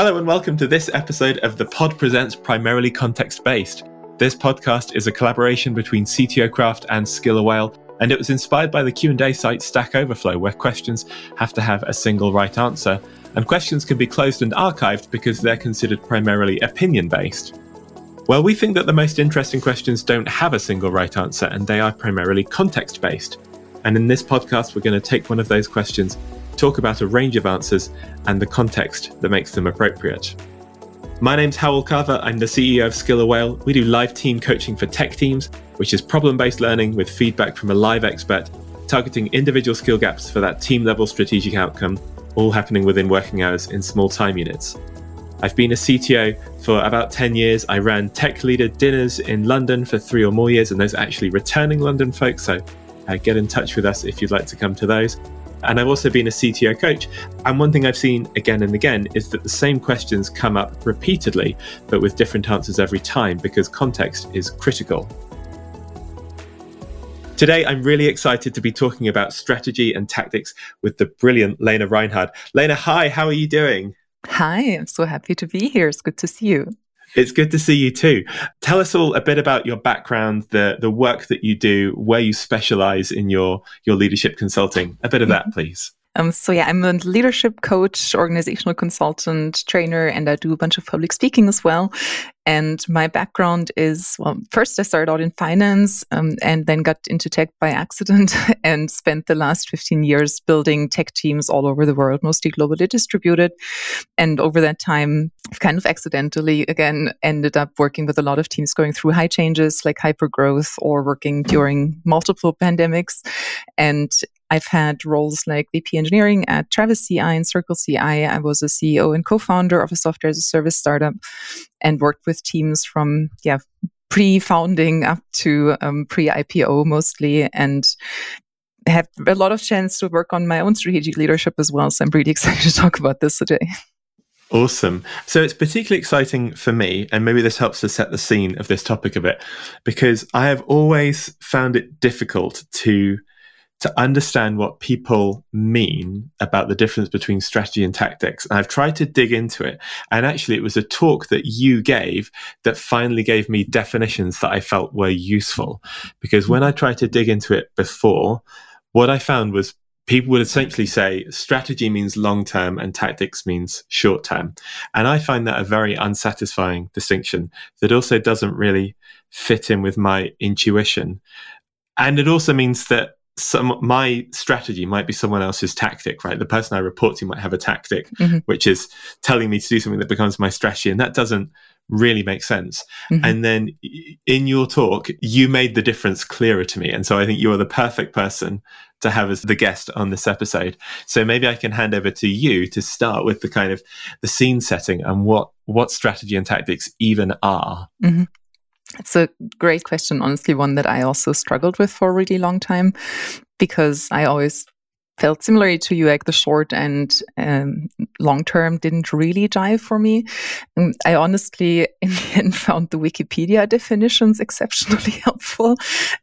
Hello and welcome to this episode of The Pod Presents Primarily Context Based. This podcast is a collaboration between CTO Craft and Skiller Whale, and it was inspired by the Q&A site Stack Overflow, where questions have to have a single right answer, and questions can be closed and archived because they're considered primarily opinion-based. Well, we think that the most interesting questions don't have a single right answer, and they are primarily context-based. And in this podcast, we're going to take one of those questions talk about a range of answers and the context that makes them appropriate. My name's Howell Carver. I'm the CEO of Skiller Whale. We do live team coaching for tech teams, which is problem based learning with feedback from a live expert, targeting individual skill gaps for that team level strategic outcome, all happening within working hours in small time units. I've been a CTO for about 10 years. I ran tech leader dinners in London for three or more years, and those are actually returning London folks. So uh, get in touch with us if you'd like to come to those. And I've also been a CTO coach. And one thing I've seen again and again is that the same questions come up repeatedly, but with different answers every time because context is critical. Today, I'm really excited to be talking about strategy and tactics with the brilliant Lena Reinhard. Lena, hi, how are you doing? Hi, I'm so happy to be here. It's good to see you. It's good to see you too. Tell us all a bit about your background, the the work that you do, where you specialize in your your leadership consulting. A bit of that, mm-hmm. please. Um, so yeah, I'm a leadership coach, organizational consultant, trainer, and I do a bunch of public speaking as well. And my background is well, first I started out in finance um, and then got into tech by accident and spent the last 15 years building tech teams all over the world, mostly globally distributed. And over that time, kind of accidentally again ended up working with a lot of teams going through high changes like hyper growth or working during multiple pandemics. And I've had roles like VP engineering at Travis CI and Circle CI. I was a CEO and co-founder of a software as a service startup and worked with teams from, yeah, pre-founding up to um, pre-IPO mostly and have a lot of chance to work on my own strategic leadership as well. So I'm really excited to talk about this today. Awesome. So it's particularly exciting for me, and maybe this helps to set the scene of this topic a bit, because I have always found it difficult to to understand what people mean about the difference between strategy and tactics. And I've tried to dig into it. And actually, it was a talk that you gave that finally gave me definitions that I felt were useful. Because when I tried to dig into it before, what I found was people would essentially say strategy means long term and tactics means short term. And I find that a very unsatisfying distinction that also doesn't really fit in with my intuition. And it also means that some my strategy might be someone else's tactic right the person i report to might have a tactic mm-hmm. which is telling me to do something that becomes my strategy and that doesn't really make sense mm-hmm. and then in your talk you made the difference clearer to me and so i think you're the perfect person to have as the guest on this episode so maybe i can hand over to you to start with the kind of the scene setting and what what strategy and tactics even are mm-hmm. It's a great question, honestly, one that I also struggled with for a really long time because I always felt similarly to you, like the short and um, long term didn't really jive for me. And I honestly, in the end, found the Wikipedia definitions exceptionally helpful.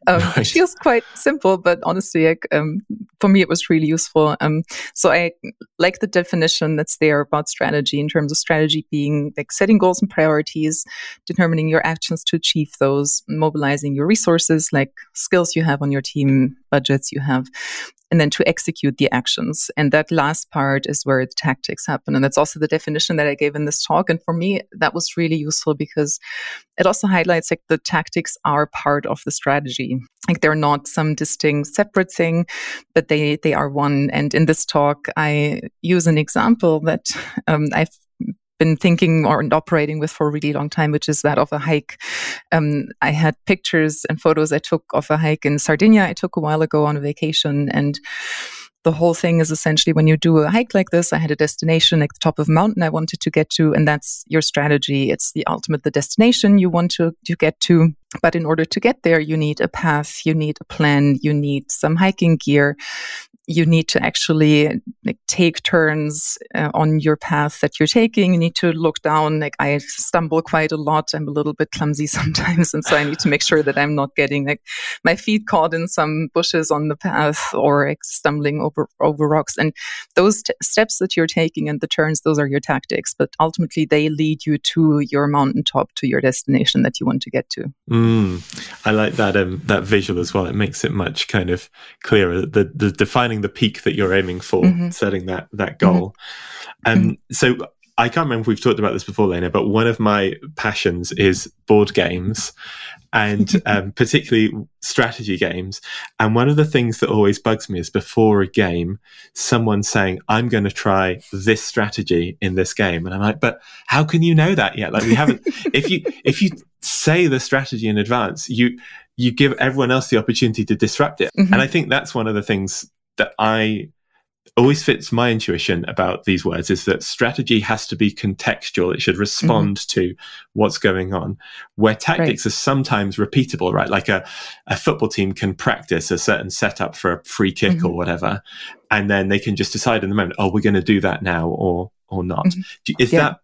Um, right. She was quite simple, but honestly, like, um, for me, it was really useful. Um, so I like the definition that's there about strategy in terms of strategy being like setting goals and priorities, determining your actions to achieve those, mobilizing your resources, like skills you have on your team, budgets you have, and then to execute the actions. And that last part is where the tactics happen. And that's also the definition that I gave in this talk. And for me, that was really useful because it also highlights like the tactics are part of the strategy. Like they're not some distinct separate thing, but they they are one. And in this talk, I use an example that um, I've been thinking or operating with for a really long time, which is that of a hike. Um, I had pictures and photos I took of a hike in Sardinia. I took a while ago on a vacation and the whole thing is essentially when you do a hike like this, I had a destination at the top of a mountain I wanted to get to, and that's your strategy. It's the ultimate, the destination you want to, to get to. But in order to get there, you need a path, you need a plan, you need some hiking gear, you need to actually like, take turns uh, on your path that you're taking. You need to look down. Like I stumble quite a lot. I'm a little bit clumsy sometimes, and so I need to make sure that I'm not getting like my feet caught in some bushes on the path or like, stumbling over over rocks. And those t- steps that you're taking and the turns, those are your tactics. But ultimately, they lead you to your mountaintop, to your destination that you want to get to. Mm, I like that um, that visual as well. It makes it much kind of clearer. The the defining the peak that you're aiming for, mm-hmm. setting that that goal. Mm-hmm. Um, so I can't remember if we've talked about this before, Lena, but one of my passions is board games and um, particularly strategy games. And one of the things that always bugs me is before a game, someone saying, I'm going to try this strategy in this game. And I'm like, but how can you know that yet? Like we haven't, if you, if you say the strategy in advance, you, you give everyone else the opportunity to disrupt it. Mm-hmm. And I think that's one of the things that I always fits my intuition about these words is that strategy has to be contextual. It should respond mm-hmm. to what's going on. Where tactics right. are sometimes repeatable, right? Like a, a football team can practice a certain setup for a free kick mm-hmm. or whatever, and then they can just decide in the moment, oh, we're going to do that now or or not. Mm-hmm. Is yeah. that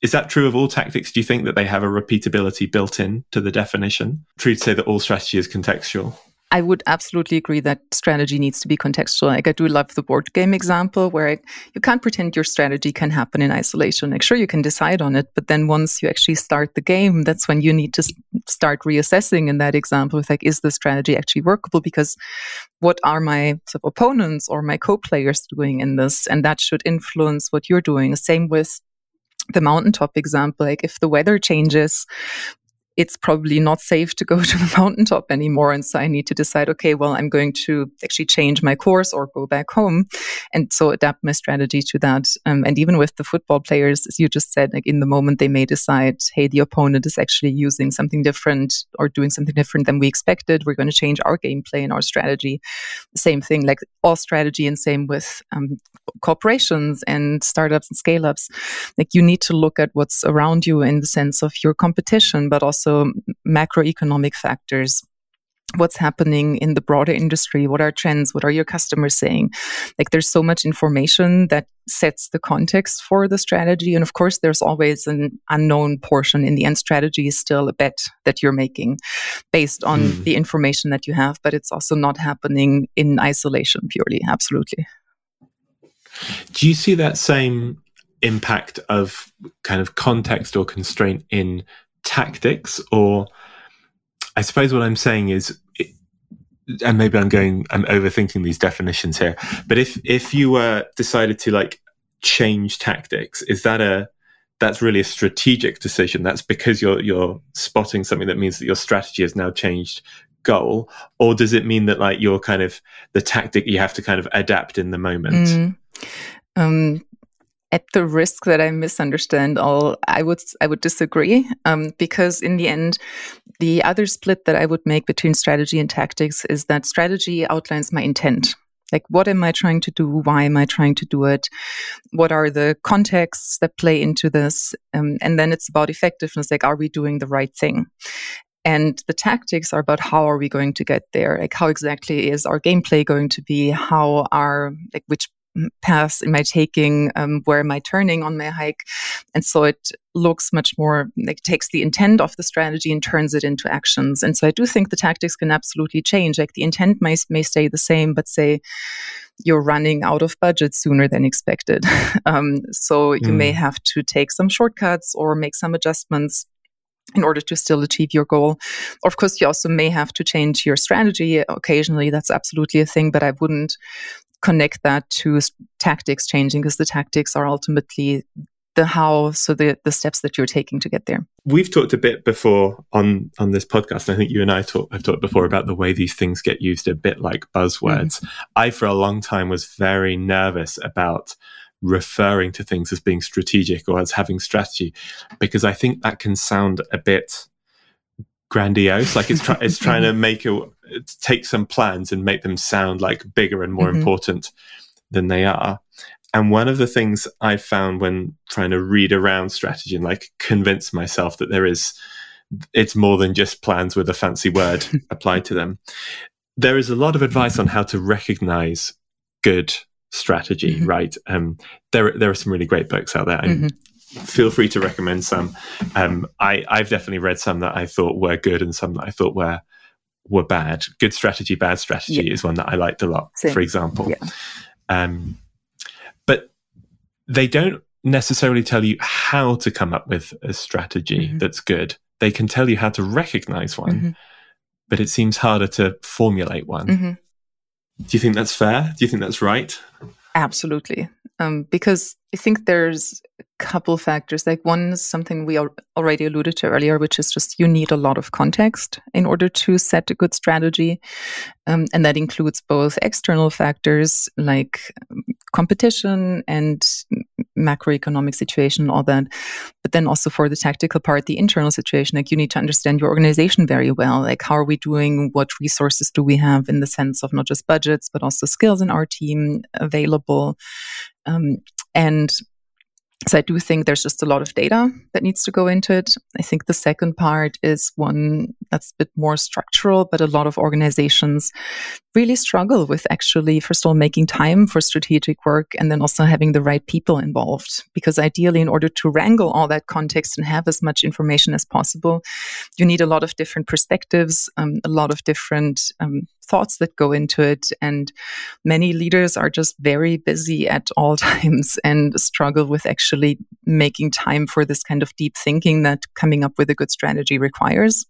is that true of all tactics? Do you think that they have a repeatability built in to the definition? True to say that all strategy is contextual. I would absolutely agree that strategy needs to be contextual. Like I do love the board game example where I, you can't pretend your strategy can happen in isolation. Like sure you can decide on it, but then once you actually start the game, that's when you need to start reassessing in that example with like, is the strategy actually workable? Because what are my sort of opponents or my co-players doing in this? And that should influence what you're doing. Same with the mountaintop example, like if the weather changes, it's probably not safe to go to the mountaintop anymore. And so I need to decide, okay, well, I'm going to actually change my course or go back home. And so adapt my strategy to that. Um, and even with the football players, as you just said, like in the moment they may decide, hey, the opponent is actually using something different or doing something different than we expected. We're going to change our gameplay and our strategy. Same thing, like all strategy and same with um, corporations and startups and scale ups. Like you need to look at what's around you in the sense of your competition, but also also macroeconomic factors. What's happening in the broader industry? What are trends? What are your customers saying? Like there's so much information that sets the context for the strategy and of course there's always an unknown portion. In the end strategy is still a bet that you're making based on mm. the information that you have but it's also not happening in isolation purely. Absolutely. Do you see that same impact of kind of context or constraint in tactics or I suppose what I'm saying is and maybe I'm going I'm overthinking these definitions here but if if you were decided to like change tactics is that a that's really a strategic decision that's because you're you're spotting something that means that your strategy has now changed goal or does it mean that like you're kind of the tactic you have to kind of adapt in the moment mm. um, at the risk that I misunderstand all, I would I would disagree um, because in the end, the other split that I would make between strategy and tactics is that strategy outlines my intent. Like, what am I trying to do? Why am I trying to do it? What are the contexts that play into this? Um, and then it's about effectiveness. Like, are we doing the right thing? And the tactics are about how are we going to get there? Like, how exactly is our gameplay going to be? How are, like, which paths am I taking? Um, where am I turning on my hike? And so it looks much more like takes the intent of the strategy and turns it into actions. And so I do think the tactics can absolutely change. Like the intent may, may stay the same, but say you're running out of budget sooner than expected. um, so you mm. may have to take some shortcuts or make some adjustments in order to still achieve your goal. Of course, you also may have to change your strategy occasionally. That's absolutely a thing, but I wouldn't connect that to tactics changing because the tactics are ultimately the how so the the steps that you're taking to get there we've talked a bit before on on this podcast and i think you and i talk, have talked before about the way these things get used a bit like buzzwords mm-hmm. i for a long time was very nervous about referring to things as being strategic or as having strategy because i think that can sound a bit grandiose like it's try, it's trying to make a take some plans and make them sound like bigger and more mm-hmm. important than they are. And one of the things I found when trying to read around strategy and like convince myself that there is, it's more than just plans with a fancy word applied to them. There is a lot of advice on how to recognize good strategy, mm-hmm. right? Um, there, there are some really great books out there. Mm-hmm. feel free to recommend some. Um, I, I've definitely read some that I thought were good and some that I thought were were bad. Good strategy, bad strategy yeah. is one that I liked a lot, Same. for example. Yeah. Um, but they don't necessarily tell you how to come up with a strategy mm-hmm. that's good. They can tell you how to recognize one, mm-hmm. but it seems harder to formulate one. Mm-hmm. Do you think that's fair? Do you think that's right? Absolutely. Um, because I think there's a couple factors. Like one is something we already alluded to earlier, which is just you need a lot of context in order to set a good strategy. Um, and that includes both external factors like competition and macroeconomic situation, all that. But then also for the tactical part, the internal situation, like you need to understand your organization very well. Like, how are we doing? What resources do we have in the sense of not just budgets, but also skills in our team available? Um, and so I do think there's just a lot of data that needs to go into it. I think the second part is one that's a bit more structural, but a lot of organizations really struggle with actually, first of all, making time for strategic work and then also having the right people involved. Because ideally, in order to wrangle all that context and have as much information as possible, you need a lot of different perspectives, um, a lot of different um, thoughts that go into it. And many leaders are just very busy at all times and struggle with actually making time for this kind of deep thinking that coming up with a good strategy requires,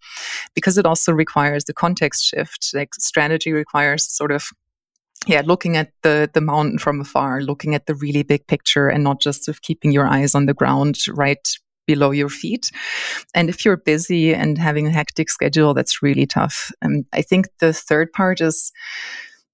because it also requires the context shift. Like strategy requires sort of yeah looking at the the mountain from afar looking at the really big picture and not just of keeping your eyes on the ground right below your feet. And if you're busy and having a hectic schedule, that's really tough. And I think the third part is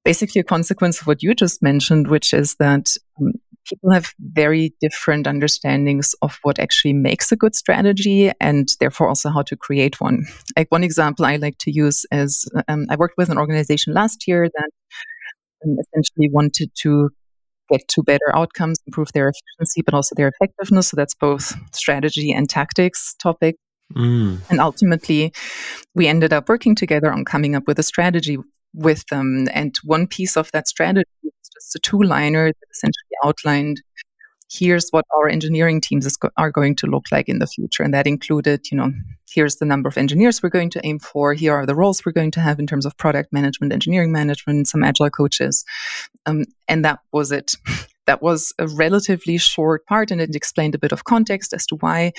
basically a consequence of what you just mentioned, which is that um, people have very different understandings of what actually makes a good strategy and therefore also how to create one. Like one example I like to use is um, I worked with an organization last year that um, essentially wanted to get to better outcomes, improve their efficiency, but also their effectiveness. So that's both strategy and tactics topic. Mm. And ultimately, we ended up working together on coming up with a strategy with them. And one piece of that strategy was just a two liner that essentially outlined here's what our engineering teams go- are going to look like in the future. And that included, you know, here's the number of engineers we're going to aim for. Here are the roles we're going to have in terms of product management, engineering management, some agile coaches. Um, and that was it. That was a relatively short part and it explained a bit of context as to why.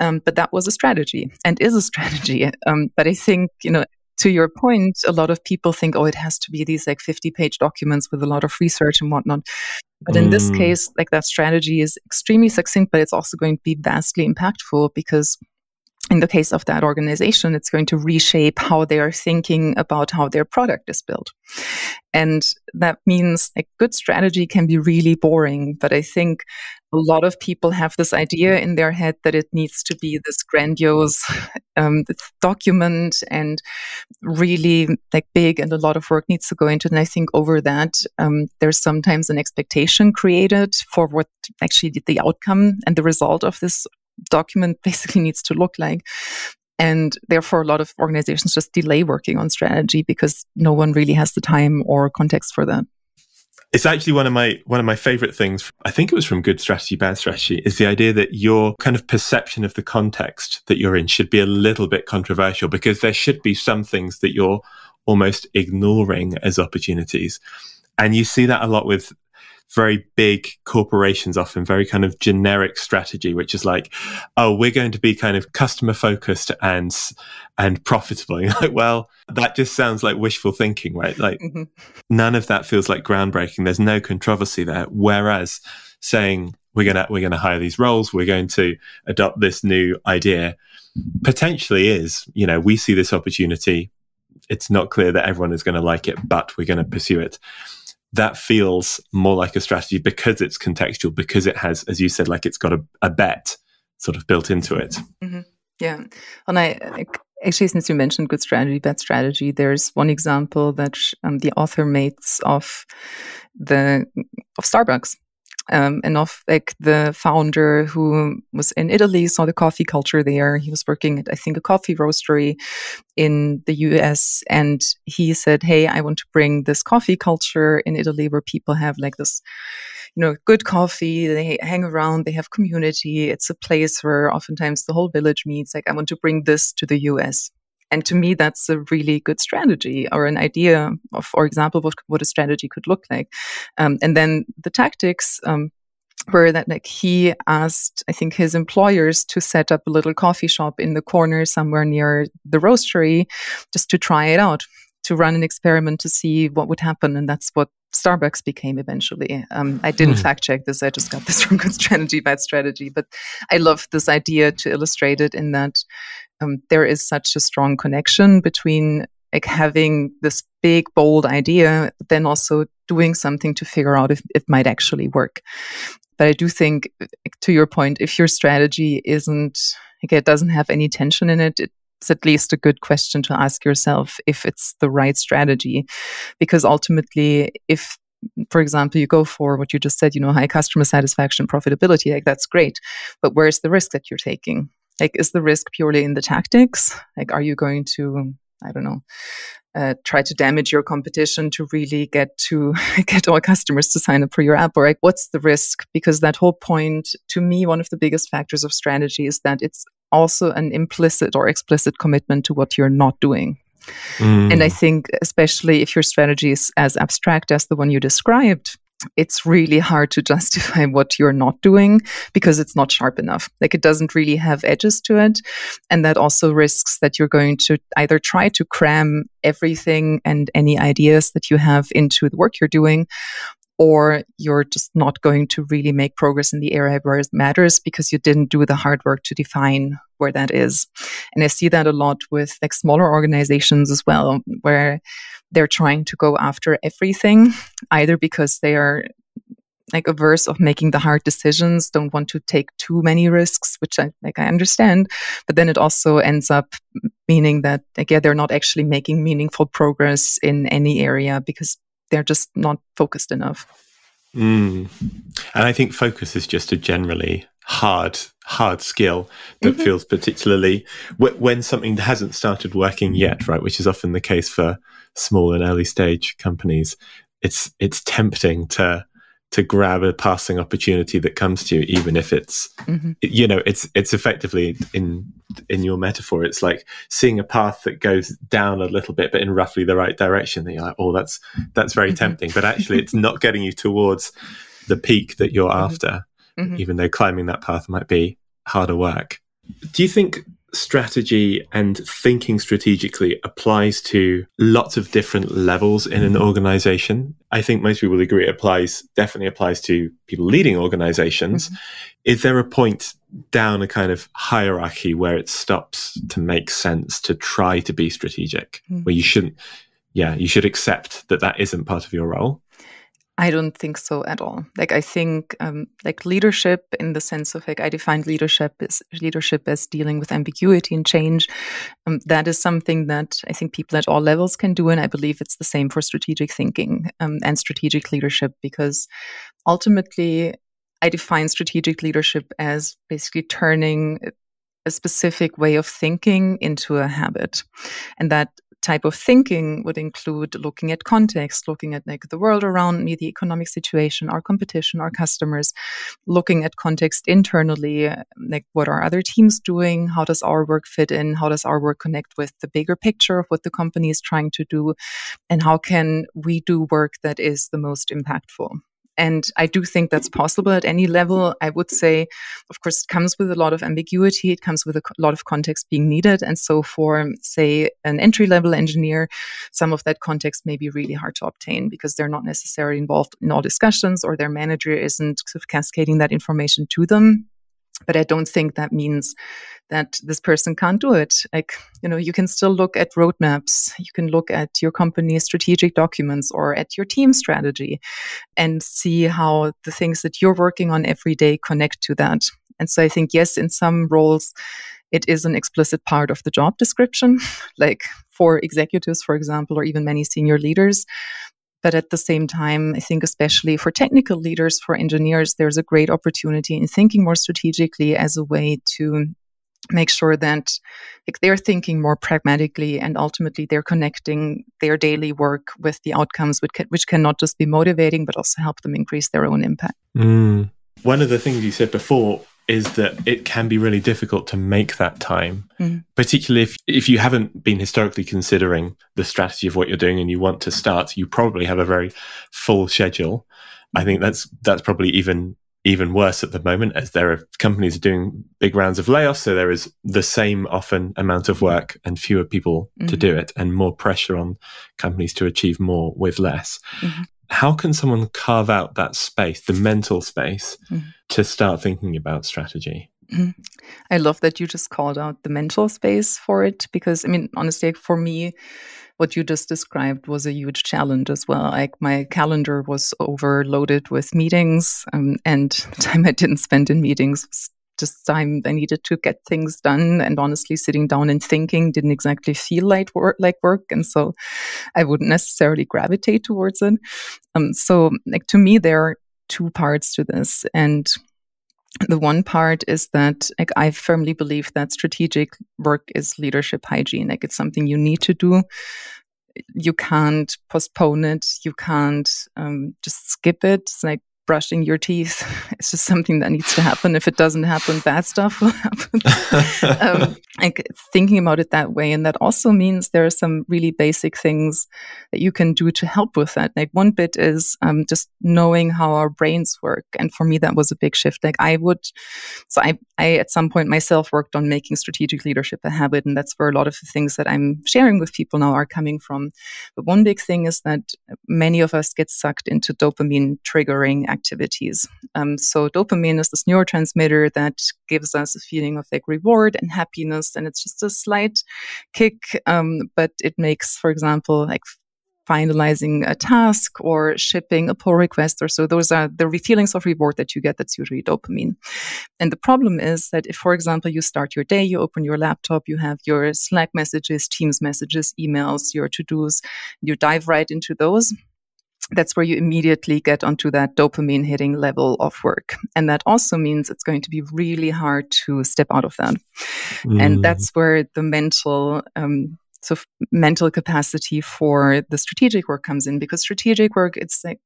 Um, but that was a strategy and is a strategy. Um, but I think, you know, to your point, a lot of people think, oh, it has to be these like 50 page documents with a lot of research and whatnot. But in this mm. case, like that strategy is extremely succinct, but it's also going to be vastly impactful because in the case of that organization, it's going to reshape how they are thinking about how their product is built. And that means a good strategy can be really boring, but I think a lot of people have this idea in their head that it needs to be this grandiose um, document and really like big and a lot of work needs to go into it. And I think over that, um, there's sometimes an expectation created for what actually the outcome and the result of this document basically needs to look like. And therefore, a lot of organizations just delay working on strategy because no one really has the time or context for that. It's actually one of my one of my favorite things. I think it was from Good Strategy, Bad Strategy. Is the idea that your kind of perception of the context that you're in should be a little bit controversial because there should be some things that you're almost ignoring as opportunities, and you see that a lot with very big corporations often very kind of generic strategy which is like oh we're going to be kind of customer focused and and profitable. Like well that just sounds like wishful thinking right? Like mm-hmm. none of that feels like groundbreaking. There's no controversy there. Whereas saying we're going to we're going to hire these roles we're going to adopt this new idea potentially is you know we see this opportunity. It's not clear that everyone is going to like it but we're going to pursue it that feels more like a strategy because it's contextual, because it has, as you said, like it's got a, a bet sort of built into it. Mm-hmm. Yeah. And I, actually, since you mentioned good strategy, bad strategy, there's one example that um, the author makes of the of Starbucks um, and like the founder who was in Italy, saw the coffee culture there. He was working at, I think, a coffee roastery in the US. And he said, Hey, I want to bring this coffee culture in Italy where people have like this, you know, good coffee. They hang around, they have community. It's a place where oftentimes the whole village meets. Like, I want to bring this to the US. And to me, that's a really good strategy or an idea of, for example, what, what a strategy could look like. Um, and then the tactics, um, were that like he asked i think his employers to set up a little coffee shop in the corner somewhere near the roastery just to try it out to run an experiment to see what would happen and that's what starbucks became eventually um, i didn't hmm. fact check this i just got this from good strategy bad strategy but i love this idea to illustrate it in that um, there is such a strong connection between like having this big bold idea but then also doing something to figure out if it might actually work but i do think to your point if your strategy isn't like it doesn't have any tension in it it's at least a good question to ask yourself if it's the right strategy because ultimately if for example, you go for what you just said, you know, high customer satisfaction, profitability, like that's great. But where's the risk that you're taking? Like, is the risk purely in the tactics? Like, are you going to, I don't know, uh, try to damage your competition to really get to get all customers to sign up for your app or like what's the risk because that whole point to me one of the biggest factors of strategy is that it's also an implicit or explicit commitment to what you're not doing mm. and i think especially if your strategy is as abstract as the one you described it's really hard to justify what you're not doing because it's not sharp enough. Like it doesn't really have edges to it. And that also risks that you're going to either try to cram everything and any ideas that you have into the work you're doing, or you're just not going to really make progress in the area where it matters because you didn't do the hard work to define where that is. And I see that a lot with like smaller organizations as well, where they're trying to go after everything, either because they are like averse of making the hard decisions, don't want to take too many risks, which I like I understand. But then it also ends up meaning that again they're not actually making meaningful progress in any area because they're just not focused enough. Mm. And I think focus is just a generally hard hard skill that mm-hmm. feels particularly when something hasn't started working yet right which is often the case for small and early stage companies it's it's tempting to to grab a passing opportunity that comes to you even if it's mm-hmm. you know it's it's effectively in in your metaphor it's like seeing a path that goes down a little bit but in roughly the right direction that you're like oh that's that's very mm-hmm. tempting but actually it's not getting you towards the peak that you're mm-hmm. after mm-hmm. even though climbing that path might be harder work. Do you think strategy and thinking strategically applies to lots of different levels in an organization? I think most people agree it applies, definitely applies to people leading organizations. Mm-hmm. Is there a point down a kind of hierarchy where it stops to make sense to try to be strategic, mm-hmm. where you shouldn't, yeah, you should accept that that isn't part of your role? I don't think so at all. Like I think um, like leadership in the sense of like I define leadership as leadership as dealing with ambiguity and change. Um, that is something that I think people at all levels can do, and I believe it's the same for strategic thinking um, and strategic leadership because ultimately I define strategic leadership as basically turning a specific way of thinking into a habit, and that type of thinking would include looking at context, looking at like the world around me, the economic situation, our competition, our customers, looking at context internally, like what are other teams doing? How does our work fit in? How does our work connect with the bigger picture of what the company is trying to do? And how can we do work that is the most impactful? And I do think that's possible at any level. I would say, of course, it comes with a lot of ambiguity. It comes with a lot of context being needed. And so for, say, an entry level engineer, some of that context may be really hard to obtain because they're not necessarily involved in all discussions or their manager isn't sort of cascading that information to them. But I don't think that means that this person can't do it. Like, you know, you can still look at roadmaps, you can look at your company's strategic documents or at your team strategy and see how the things that you're working on every day connect to that. And so I think, yes, in some roles, it is an explicit part of the job description, like for executives, for example, or even many senior leaders. But at the same time, I think, especially for technical leaders, for engineers, there's a great opportunity in thinking more strategically as a way to make sure that like they're thinking more pragmatically and ultimately they're connecting their daily work with the outcomes which can, which can not just be motivating but also help them increase their own impact mm. one of the things you said before is that it can be really difficult to make that time, mm. particularly if, if you haven't been historically considering the strategy of what you're doing and you want to start, you probably have a very full schedule. I think that's that's probably even even worse at the moment as there are companies doing big rounds of layoffs. So there is the same often amount of work and fewer people mm-hmm. to do it and more pressure on companies to achieve more with less. Mm-hmm how can someone carve out that space, the mental space, mm. to start thinking about strategy? Mm. I love that you just called out the mental space for it because, I mean, honestly, for me, what you just described was a huge challenge as well. Like my calendar was overloaded with meetings, um, and the time I didn't spend in meetings was just time I needed to get things done. And honestly, sitting down and thinking didn't exactly feel like work, like work, and so I wouldn't necessarily gravitate towards it. Um, so, like to me, there are two parts to this, and the one part is that like I firmly believe that strategic work is leadership hygiene. Like it's something you need to do. You can't postpone it. You can't um, just skip it. It's like brushing your teeth. It's just something that needs to happen. If it doesn't happen, bad stuff will happen. um, like thinking about it that way. And that also means there are some really basic things that you can do to help with that. Like one bit is um, just knowing how our brains work. And for me, that was a big shift. Like I would, so I, I at some point myself worked on making strategic leadership a habit. And that's where a lot of the things that I'm sharing with people now are coming from. But one big thing is that many of us get sucked into dopamine triggering activities. Um, so dopamine is this neurotransmitter that gives us a feeling of like reward and happiness, and it's just a slight kick, um, but it makes, for example, like finalizing a task or shipping a pull request or so those are the feelings of reward that you get that's usually dopamine and the problem is that if for example you start your day you open your laptop you have your slack messages teams messages emails your to-dos you dive right into those that's where you immediately get onto that dopamine hitting level of work. And that also means it's going to be really hard to step out of that. Mm. And that's where the mental, um, so mental capacity for the strategic work comes in because strategic work, it's like,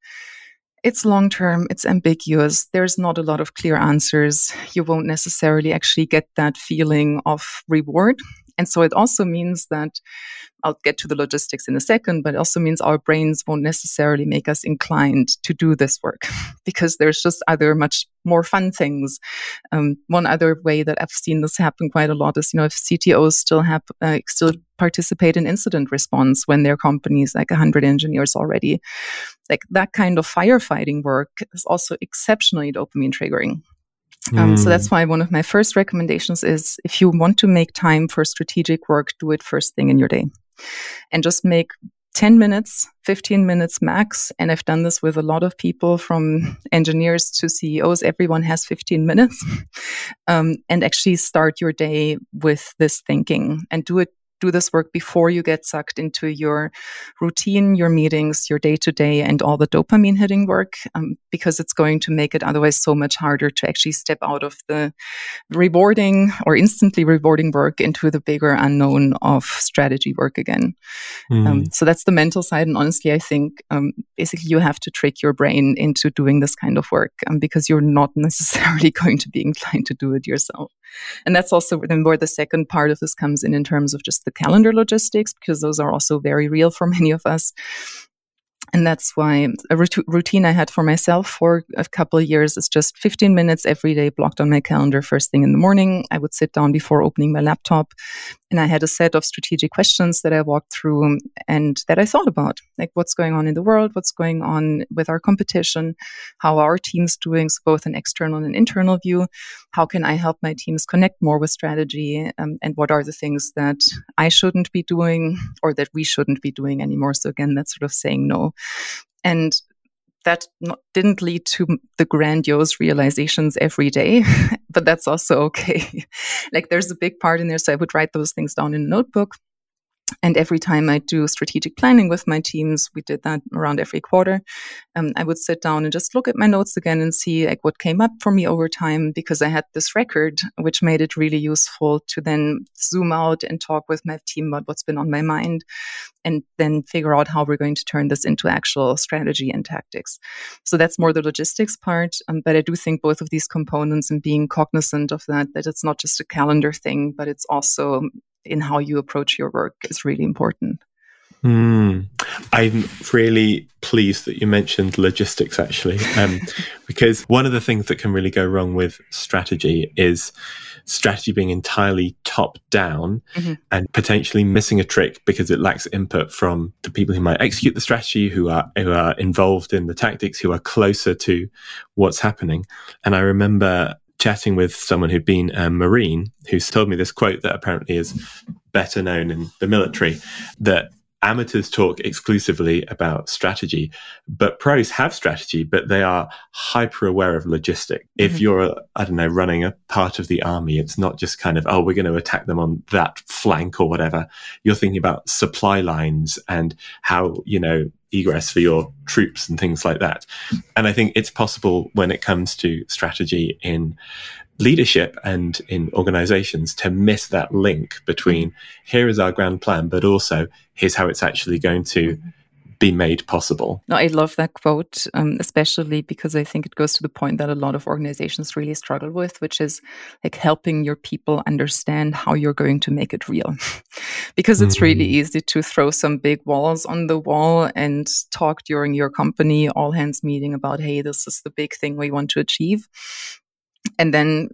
it's long term, it's ambiguous. There's not a lot of clear answers. You won't necessarily actually get that feeling of reward. And so it also means that I'll get to the logistics in a second, but it also means our brains won't necessarily make us inclined to do this work because there's just other much more fun things. Um, one other way that I've seen this happen quite a lot is, you know, if CTOs still have uh, still participate in incident response when their companies like 100 engineers already, like that kind of firefighting work is also exceptionally dopamine triggering. Um, mm. So that's hmm. why one of my first recommendations is if you want to make time for strategic work, do it first thing in your day and just make 10 minutes, 15 minutes max. And I've done this with a lot of people from engineers to CEOs. Everyone has 15 minutes. um, and actually start your day with this thinking and do it do this work before you get sucked into your routine, your meetings, your day to day, and all the dopamine hitting work, um, because it's going to make it otherwise so much harder to actually step out of the rewarding or instantly rewarding work into the bigger unknown of strategy work again. Mm. Um, so that's the mental side. And honestly, I think um, basically you have to trick your brain into doing this kind of work um, because you're not necessarily going to be inclined to do it yourself. And that's also where the second part of this comes in, in terms of just the calendar logistics, because those are also very real for many of us. And that's why a routine I had for myself for a couple of years is just 15 minutes every day blocked on my calendar first thing in the morning. I would sit down before opening my laptop and I had a set of strategic questions that I walked through and that I thought about, like what's going on in the world, what's going on with our competition, how are our team's doing, so both an external and internal view. How can I help my teams connect more with strategy? Um, and what are the things that I shouldn't be doing or that we shouldn't be doing anymore? So again, that's sort of saying no. And that not, didn't lead to the grandiose realizations every day, but that's also okay. like there's a big part in there. So I would write those things down in a notebook. And every time I do strategic planning with my teams, we did that around every quarter. Um, I would sit down and just look at my notes again and see like what came up for me over time because I had this record, which made it really useful to then zoom out and talk with my team about what's been on my mind, and then figure out how we're going to turn this into actual strategy and tactics. So that's more the logistics part. Um, but I do think both of these components and being cognizant of that, that it's not just a calendar thing, but it's also in how you approach your work is really important. Mm. I'm really pleased that you mentioned logistics actually, um, because one of the things that can really go wrong with strategy is strategy being entirely top down mm-hmm. and potentially missing a trick because it lacks input from the people who might execute the strategy, who are who are involved in the tactics, who are closer to what's happening. And I remember chatting with someone who'd been a Marine who's told me this quote that apparently is better known in the military that amateurs talk exclusively about strategy, but pros have strategy, but they are hyper aware of logistic. Mm-hmm. If you're, I don't know, running a part of the army, it's not just kind of, oh, we're going to attack them on that flank or whatever. You're thinking about supply lines and how, you know, egress for your troops and things like that. And I think it's possible when it comes to strategy in leadership and in organizations to miss that link between here is our grand plan, but also here's how it's actually going to be made possible. No, I love that quote, um, especially because I think it goes to the point that a lot of organizations really struggle with, which is like helping your people understand how you're going to make it real. because it's mm-hmm. really easy to throw some big walls on the wall and talk during your company all hands meeting about, hey, this is the big thing we want to achieve. And then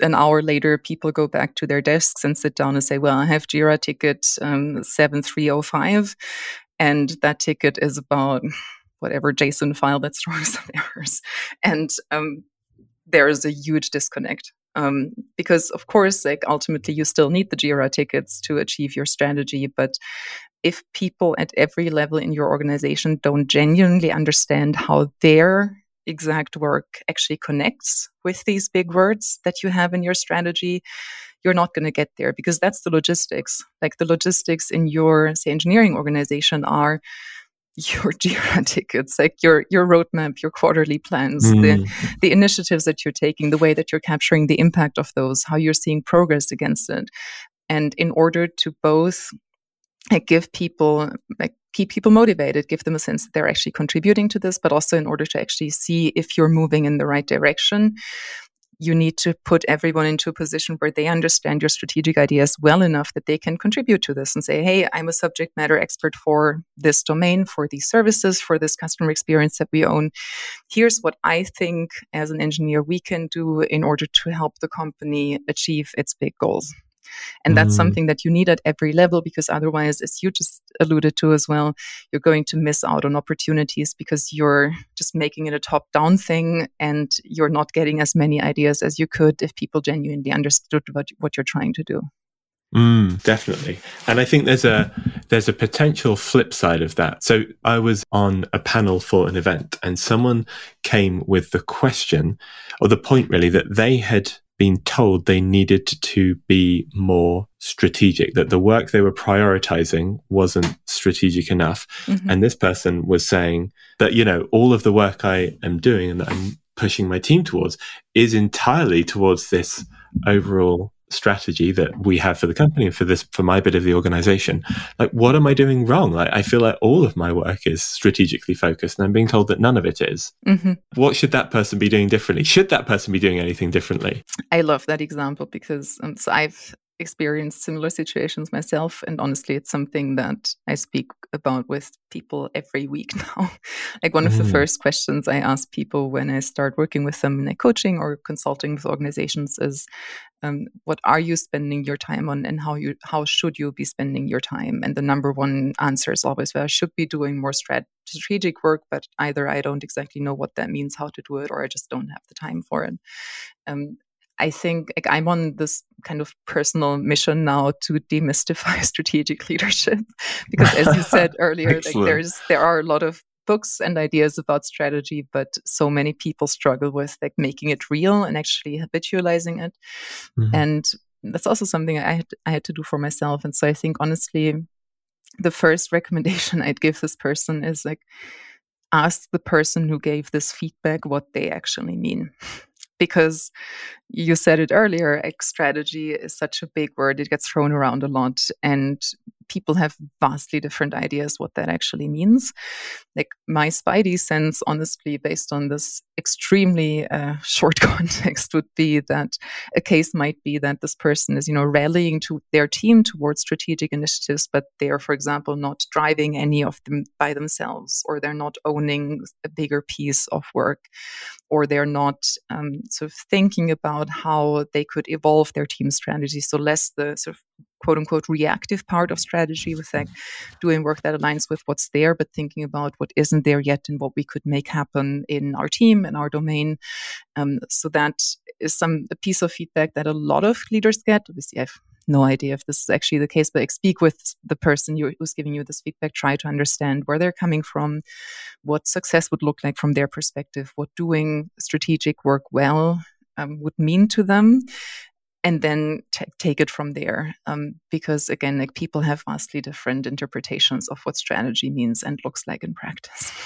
an hour later, people go back to their desks and sit down and say, Well, I have Jira ticket um, 7305, and that ticket is about whatever JSON file that stores some errors. And um, there is a huge disconnect. Um, because of course, like ultimately, you still need the Jira tickets to achieve your strategy. But if people at every level in your organization don't genuinely understand how their exact work actually connects with these big words that you have in your strategy, you're not going to get there because that's the logistics. Like the logistics in your, say, engineering organization are your Jira tickets, like your your roadmap, your quarterly plans, mm. the the initiatives that you're taking, the way that you're capturing the impact of those, how you're seeing progress against it. And in order to both like, give people like keep people motivated, give them a sense that they're actually contributing to this, but also in order to actually see if you're moving in the right direction, you need to put everyone into a position where they understand your strategic ideas well enough that they can contribute to this and say, hey, I'm a subject matter expert for this domain, for these services, for this customer experience that we own. Here's what I think as an engineer we can do in order to help the company achieve its big goals. And that's mm. something that you need at every level because otherwise, as you just alluded to as well, you're going to miss out on opportunities because you're just making it a top down thing and you're not getting as many ideas as you could if people genuinely understood what, what you're trying to do. Mm, definitely. And I think there's a there's a potential flip side of that. So I was on a panel for an event and someone came with the question or the point really that they had been told they needed to be more strategic, that the work they were prioritizing wasn't strategic enough. Mm-hmm. And this person was saying that, you know, all of the work I am doing and that I'm pushing my team towards is entirely towards this overall strategy that we have for the company and for this for my bit of the organization like what am i doing wrong like i feel like all of my work is strategically focused and i'm being told that none of it is. Mm-hmm. what should that person be doing differently should that person be doing anything differently i love that example because um, so i've experienced similar situations myself. And honestly, it's something that I speak about with people every week now. like one mm. of the mm. first questions I ask people when I start working with them in a coaching or consulting with organizations is, um, what are you spending your time on and how you how should you be spending your time? And the number one answer is always, well, I should be doing more strat- strategic work, but either I don't exactly know what that means, how to do it, or I just don't have the time for it. Um, I think like, I'm on this kind of personal mission now to demystify strategic leadership because, as you said earlier, like there's there are a lot of books and ideas about strategy, but so many people struggle with like making it real and actually habitualizing it. Mm-hmm. And that's also something I had I had to do for myself. And so I think honestly, the first recommendation I'd give this person is like ask the person who gave this feedback what they actually mean. Because you said it earlier, X strategy is such a big word, it gets thrown around a lot. And people have vastly different ideas what that actually means. Like my spidey sense, honestly, based on this extremely uh, short context, would be that a case might be that this person is, you know, rallying to their team towards strategic initiatives, but they are, for example, not driving any of them by themselves, or they're not owning a bigger piece of work, or they're not um, sort of thinking about how they could evolve their team strategy. So less the sort of quote unquote reactive part of strategy with like doing work that aligns with what's there, but thinking about what isn't there yet and what we could make happen in our team and our domain. Um, so that is some a piece of feedback that a lot of leaders get. Obviously, I've no idea if this is actually the case, but speak with the person who's giving you this feedback. Try to understand where they're coming from, what success would look like from their perspective, what doing strategic work well um, would mean to them, and then t- take it from there. Um, because again, like people have vastly different interpretations of what strategy means and looks like in practice.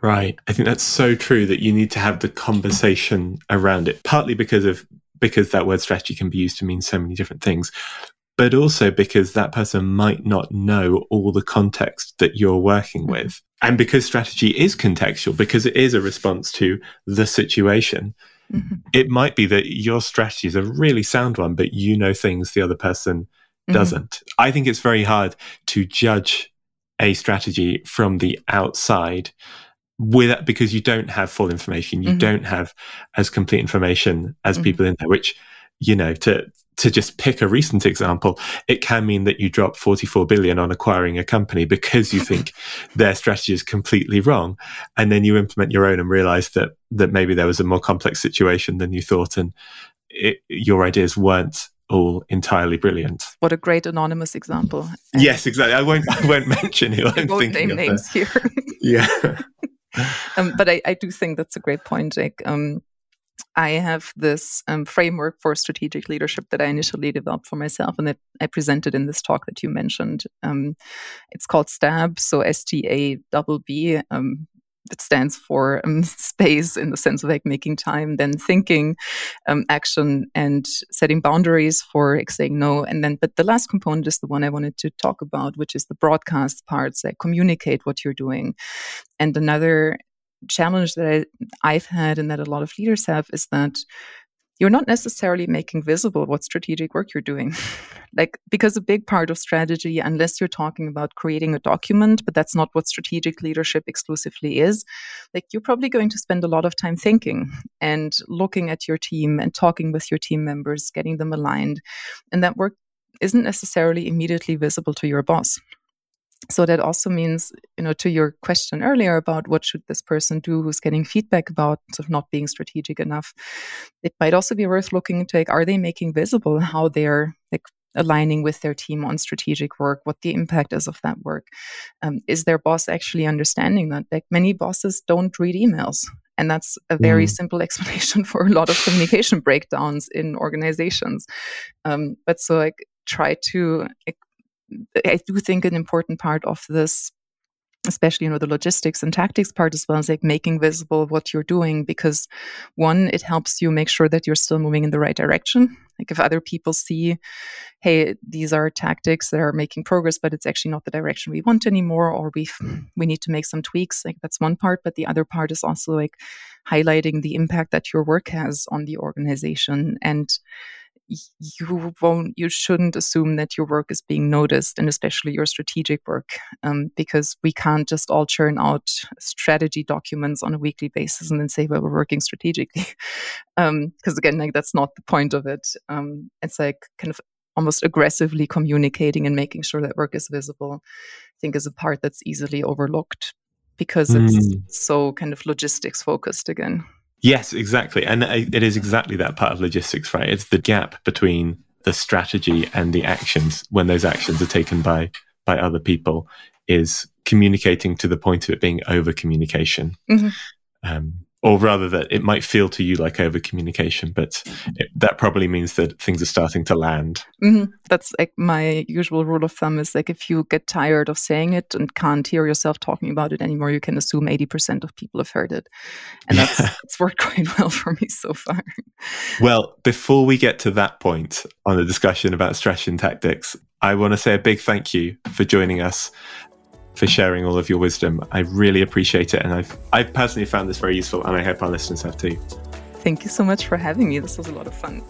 Right. I think that's so true that you need to have the conversation around it, partly because of because that word strategy can be used to mean so many different things, but also because that person might not know all the context that you're working mm-hmm. with. And because strategy is contextual, because it is a response to the situation, Mm-hmm. It might be that your strategy is a really sound one, but you know things the other person mm-hmm. doesn't. I think it's very hard to judge a strategy from the outside with because you don't have full information. You mm-hmm. don't have as complete information as mm-hmm. people in there, which you know to to just pick a recent example, it can mean that you drop 44 billion on acquiring a company because you think their strategy is completely wrong. And then you implement your own and realize that, that maybe there was a more complex situation than you thought. And it, your ideas weren't all entirely brilliant. What a great anonymous example. yes, exactly. I won't, I won't mention who I'm won't thinking name names here. yeah. um, but I, I, do think that's a great point, Jake. Um, I have this um, framework for strategic leadership that I initially developed for myself and that I presented in this talk that you mentioned. Um, it's called STAB, so S T A B B. Um, it stands for um, space in the sense of like making time, then thinking, um, action, and setting boundaries for like, saying no. And then, but the last component is the one I wanted to talk about, which is the broadcast parts, like communicate what you're doing. And another challenge that I, I've had and that a lot of leaders have is that you're not necessarily making visible what strategic work you're doing. like, because a big part of strategy, unless you're talking about creating a document, but that's not what strategic leadership exclusively is, like, you're probably going to spend a lot of time thinking and looking at your team and talking with your team members, getting them aligned. And that work isn't necessarily immediately visible to your boss so that also means you know to your question earlier about what should this person do who's getting feedback about sort of not being strategic enough it might also be worth looking into like are they making visible how they're like aligning with their team on strategic work what the impact is of that work? Um, is their boss actually understanding that? Like many bosses don't read emails and that's a very mm. simple explanation for a lot of communication breakdowns in organizations. Um, but so like try to like, I do think an important part of this especially you know the logistics and tactics part as well is like making visible what you're doing because one it helps you make sure that you're still moving in the right direction. Like if other people see hey these are tactics that are making progress but it's actually not the direction we want anymore or we we need to make some tweaks like that's one part. But the other part is also like highlighting the impact that your work has on the organization. And you won't you shouldn't assume that your work is being noticed and especially your strategic work um, because we can't just all churn out strategy documents on a weekly basis and then say well we're working strategically. Because um, again like that's not the point of it. Um, it's like kind of almost aggressively communicating and making sure that work is visible i think is a part that's easily overlooked because mm. it's so kind of logistics focused again Yes, exactly. And it is exactly that part of logistics, right? It's the gap between the strategy and the actions when those actions are taken by by other people is communicating to the point of it being over communication. Mm-hmm. Um, or rather that it might feel to you like over communication, but it, that probably means that things are starting to land. Mm-hmm. That's like my usual rule of thumb is like if you get tired of saying it and can't hear yourself talking about it anymore, you can assume 80% of people have heard it. And that's, that's worked quite well for me so far. Well, before we get to that point on the discussion about strategy and tactics, I want to say a big thank you for joining us for sharing all of your wisdom. I really appreciate it. And I've, I've personally found this very useful, and I hope our listeners have too. Thank you so much for having me. This was a lot of fun.